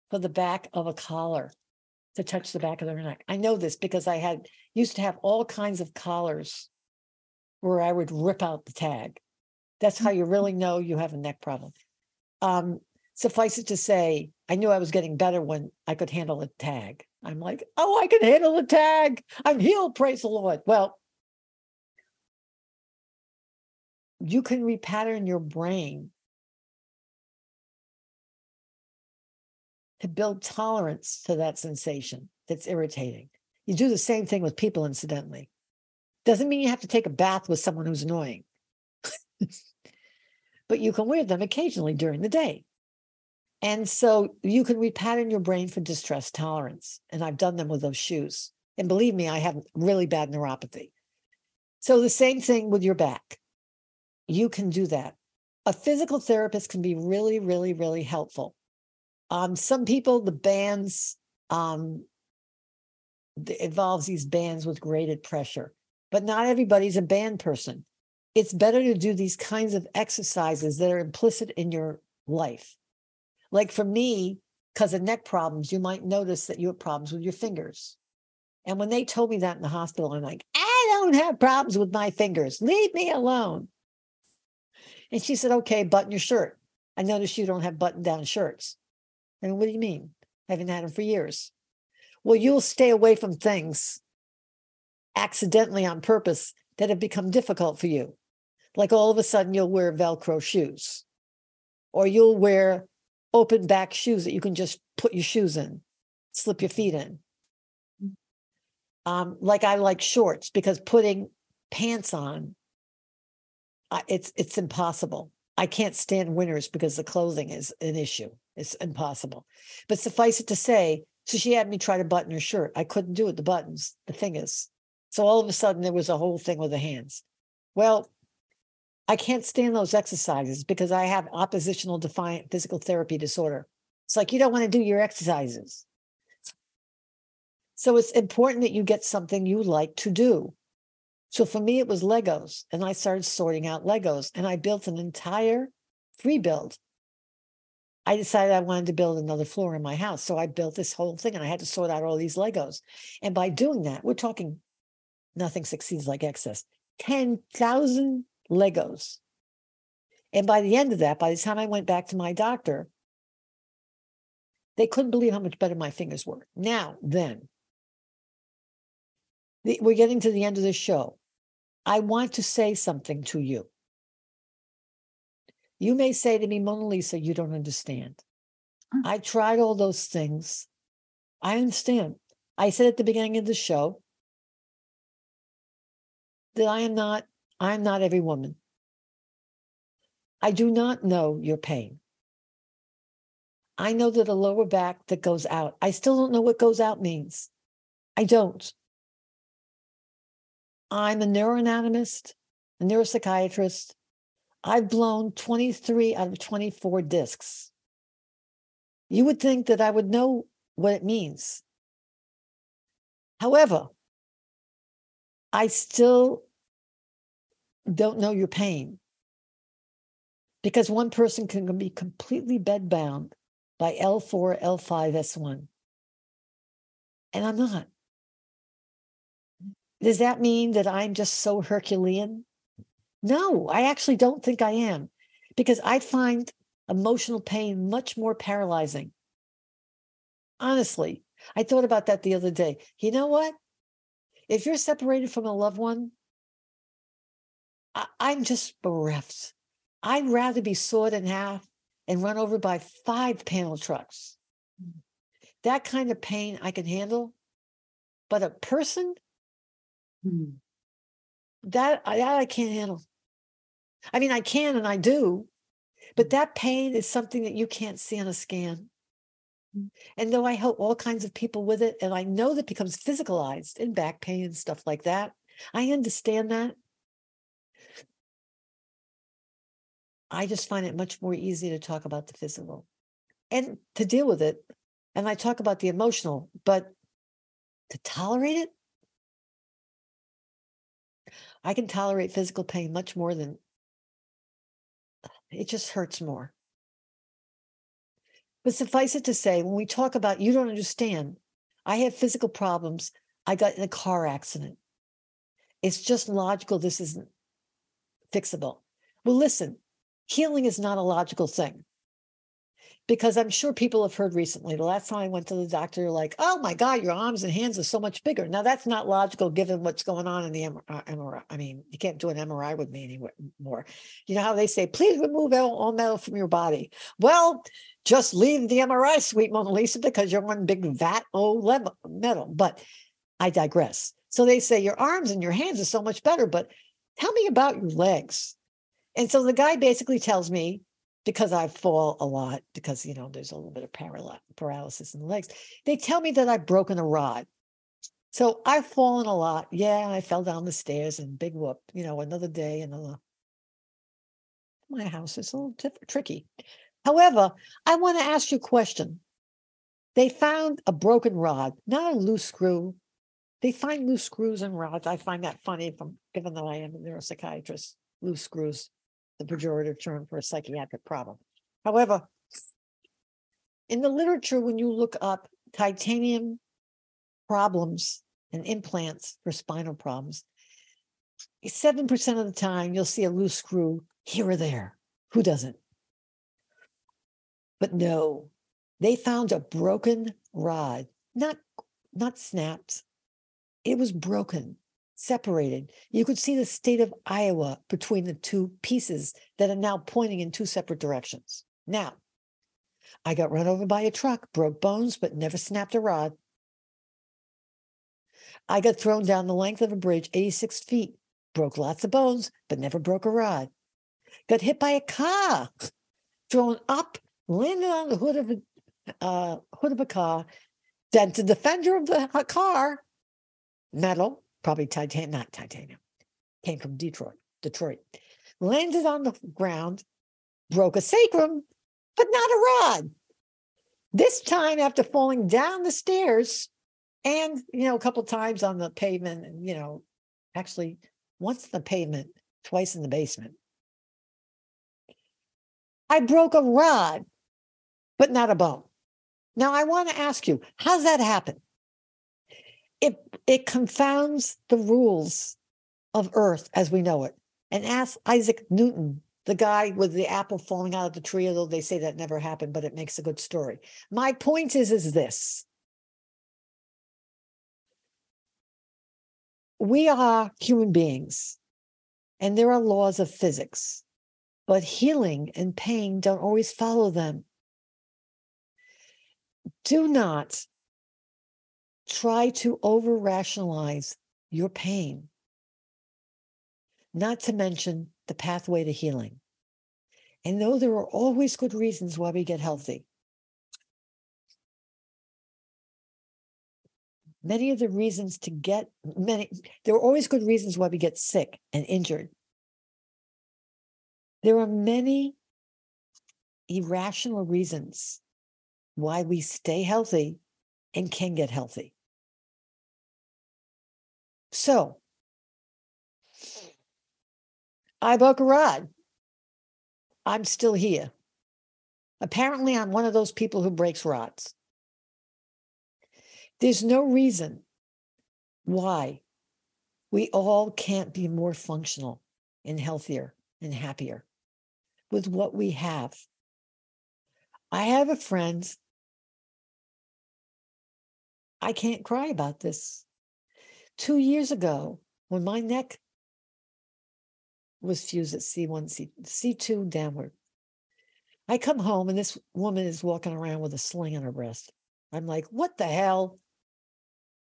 for the back of a collar to touch the back of their neck. I know this because I had used to have all kinds of collars where I would rip out the tag. That's how you really know you have a neck problem. Um, Suffice it to say, I knew I was getting better when I could handle a tag. I'm like, oh, I can handle a tag. I'm healed, praise the Lord. Well, you can repattern your brain to build tolerance to that sensation that's irritating. You do the same thing with people, incidentally. Doesn't mean you have to take a bath with someone who's annoying, <laughs> but you can wear them occasionally during the day. And so you can repattern your brain for distress tolerance. And I've done them with those shoes. And believe me, I have really bad neuropathy. So the same thing with your back. You can do that. A physical therapist can be really, really, really helpful. Um, some people, the bands, um, involves these bands with graded pressure, but not everybody's a band person. It's better to do these kinds of exercises that are implicit in your life. Like for me, because of neck problems, you might notice that you have problems with your fingers. And when they told me that in the hospital, I'm like, I don't have problems with my fingers. Leave me alone. And she said, okay, button your shirt. I noticed you don't have button down shirts. And what do you mean? I haven't had them for years. Well, you'll stay away from things accidentally on purpose that have become difficult for you. Like all of a sudden, you'll wear Velcro shoes, or you'll wear open back shoes that you can just put your shoes in, slip your feet in. Um, like I like shorts because putting pants on, uh, it's it's impossible. I can't stand winters because the clothing is an issue. It's impossible. But suffice it to say, so she had me try to button her shirt. I couldn't do it. The buttons, the thing is. So all of a sudden there was a whole thing with the hands. Well, I can't stand those exercises because I have oppositional defiant physical therapy disorder. It's like you don't want to do your exercises. So it's important that you get something you like to do. So for me, it was Legos, and I started sorting out Legos, and I built an entire free build. I decided I wanted to build another floor in my house. So I built this whole thing and I had to sort out all these Legos. And by doing that, we're talking nothing succeeds like excess 10,000 Legos. And by the end of that, by the time I went back to my doctor, they couldn't believe how much better my fingers were. Now, then, the, we're getting to the end of the show. I want to say something to you. You may say to me, Mona Lisa, you don't understand. Mm. I tried all those things. I understand. I said at the beginning of the show that I am not I'm not every woman. I do not know your pain. I know that a lower back that goes out. I still don't know what goes out means. I don't. I'm a neuroanatomist, a neuropsychiatrist. I've blown 23 out of 24 discs. You would think that I would know what it means. However, I still don't know your pain. Because one person can be completely bedbound by L4, L5, S1. And I'm not. Does that mean that I'm just so Herculean? No, I actually don't think I am because I find emotional pain much more paralyzing. Honestly, I thought about that the other day. You know what? If you're separated from a loved one, I, I'm just bereft. I'd rather be sawed in half and run over by five panel trucks. That kind of pain I can handle. But a person, mm. that, that I can't handle. I mean, I can and I do, but mm. that pain is something that you can't see on a scan. Mm. And though I help all kinds of people with it, and I know that becomes physicalized in back pain and stuff like that, I understand that. I just find it much more easy to talk about the physical and to deal with it. And I talk about the emotional, but to tolerate it, I can tolerate physical pain much more than it just hurts more. But suffice it to say, when we talk about you don't understand, I have physical problems. I got in a car accident. It's just logical. This isn't fixable. Well, listen, healing is not a logical thing. Because I'm sure people have heard recently. The last time I went to the doctor, like, oh my God, your arms and hands are so much bigger. Now, that's not logical given what's going on in the MRI. Uh, I mean, you can't do an MRI with me anymore. You know how they say, please remove all metal from your body. Well, just leave the MRI suite, Mona Lisa, because you're one big vat of metal. But I digress. So they say your arms and your hands are so much better, but tell me about your legs. And so the guy basically tells me because I fall a lot, because you know there's a little bit of paral- paralysis in the legs. They tell me that I've broken a rod. So I've fallen a lot. Yeah, I fell down the stairs and big whoop. You know, another day, another. My house is a little t- tricky. However, I want to ask you a question. They found a broken rod, not a loose screw. They find loose screws and rods. I find that funny, from given that I am a neuropsychiatrist. Loose screws the pejorative term for a psychiatric problem. However, in the literature, when you look up titanium problems and implants for spinal problems, 7% of the time you'll see a loose screw here or there. Who doesn't? But no, they found a broken rod, not, not snapped. It was broken separated. You could see the state of Iowa between the two pieces that are now pointing in two separate directions. Now, I got run over by a truck, broke bones, but never snapped a rod. I got thrown down the length of a bridge, 86 feet, broke lots of bones, but never broke a rod. Got hit by a car, thrown up, landed on the hood of a uh, hood of a car, dented the fender of the car, metal, probably titanium, not titanium, came from Detroit, Detroit, landed on the ground, broke a sacrum, but not a rod. This time after falling down the stairs and, you know, a couple times on the pavement, and, you know, actually once the pavement, twice in the basement. I broke a rod, but not a bone. Now I want to ask you, how's that happen? It confounds the rules of earth as we know it. And ask isaac newton the guy with the apple falling out of the tree although they say that never happened but it makes a good story. My point is is this. We are human beings and there are laws of physics but healing and pain don't always follow them. Do not try to over rationalize your pain, not to mention the pathway to healing. And though there are always good reasons why we get healthy, many of the reasons to get many, there are always good reasons why we get sick and injured. There are many irrational reasons why we stay healthy and can get healthy. So I broke a rod. I'm still here. Apparently, I'm one of those people who breaks rods. There's no reason why we all can't be more functional and healthier and happier with what we have. I have a friend. I can't cry about this two years ago when my neck was fused at C1, C, C2 downward. I come home and this woman is walking around with a sling on her breast. I'm like, what the hell?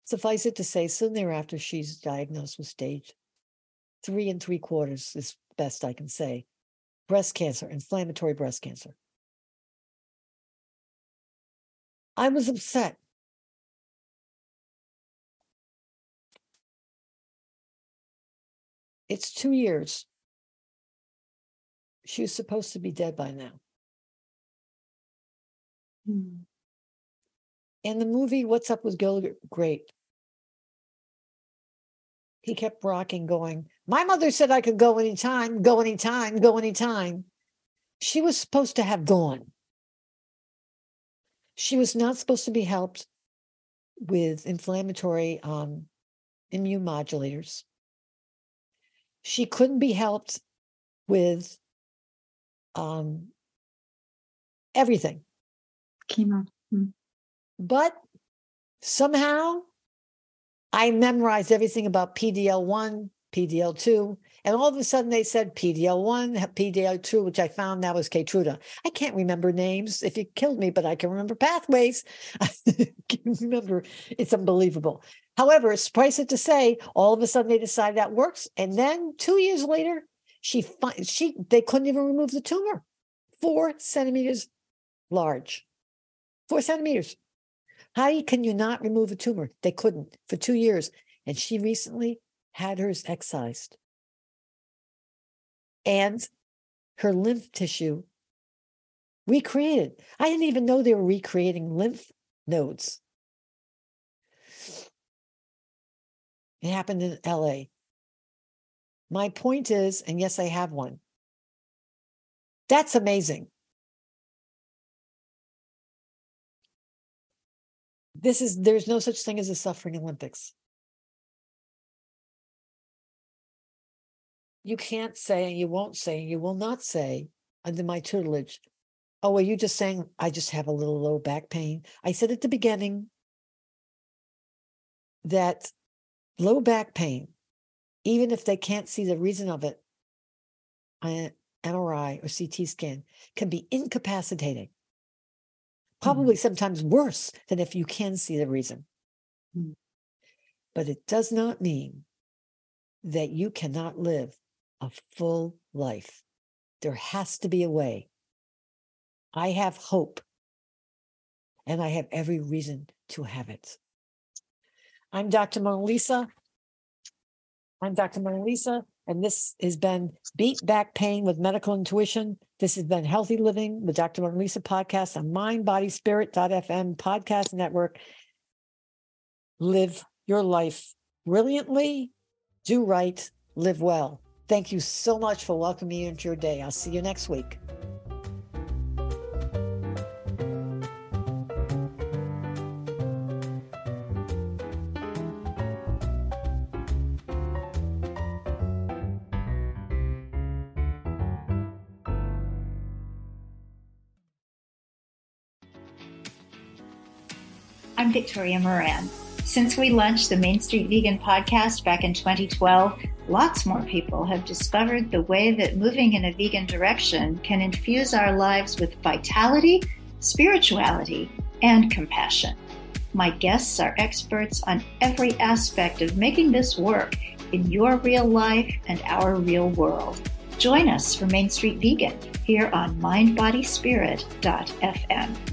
Suffice it to say, soon thereafter, she's diagnosed with stage three and three quarters, is best I can say, breast cancer, inflammatory breast cancer. I was upset. It's two years. She was supposed to be dead by now. Hmm. In the movie What's Up with Gilbert Grape, he kept rocking, going, My mother said I could go anytime, go anytime, go anytime. She was supposed to have gone. She was not supposed to be helped with inflammatory um, immune modulators. She couldn't be helped with um, everything. chemo. Hmm. But somehow I memorized everything about PDL one, PDL two, and all of a sudden they said PDL one, PDL two, which I found that was Keytruda. I can't remember names if you killed me, but I can remember pathways. <laughs> I can remember. It's unbelievable. However, suffice it to say, all of a sudden they decided that works, and then two years later, she she they couldn't even remove the tumor, four centimeters large, four centimeters. How can you not remove a tumor? They couldn't for two years, and she recently had hers excised, and her lymph tissue recreated. I didn't even know they were recreating lymph nodes. It happened in LA. My point is, and yes, I have one. That's amazing. This is, there's no such thing as a suffering Olympics. You can't say, and you won't say, and you will not say under my tutelage, oh, are you just saying, I just have a little low back pain? I said at the beginning that low back pain, even if they can't see the reason of it, an MRI or CT scan can be incapacitating. Probably mm-hmm. sometimes worse than if you can see the reason. Mm-hmm. But it does not mean that you cannot live a full life. There has to be a way. I have hope, and I have every reason to have it. I'm Dr. Mona Lisa. I'm Dr. Mona Lisa, and this has been Beat Back Pain with Medical Intuition. This has been Healthy Living with Dr. Mona Lisa podcast on mindbodyspirit.fm podcast network. Live your life brilliantly, do right, live well. Thank you so much for welcoming me into your day. I'll see you next week. I'm Victoria Moran. Since we launched the Main Street Vegan podcast back in 2012, lots more people have discovered the way that moving in a vegan direction can infuse our lives with vitality, spirituality, and compassion. My guests are experts on every aspect of making this work in your real life and our real world. Join us for Main Street Vegan here on mindbodyspirit.fm.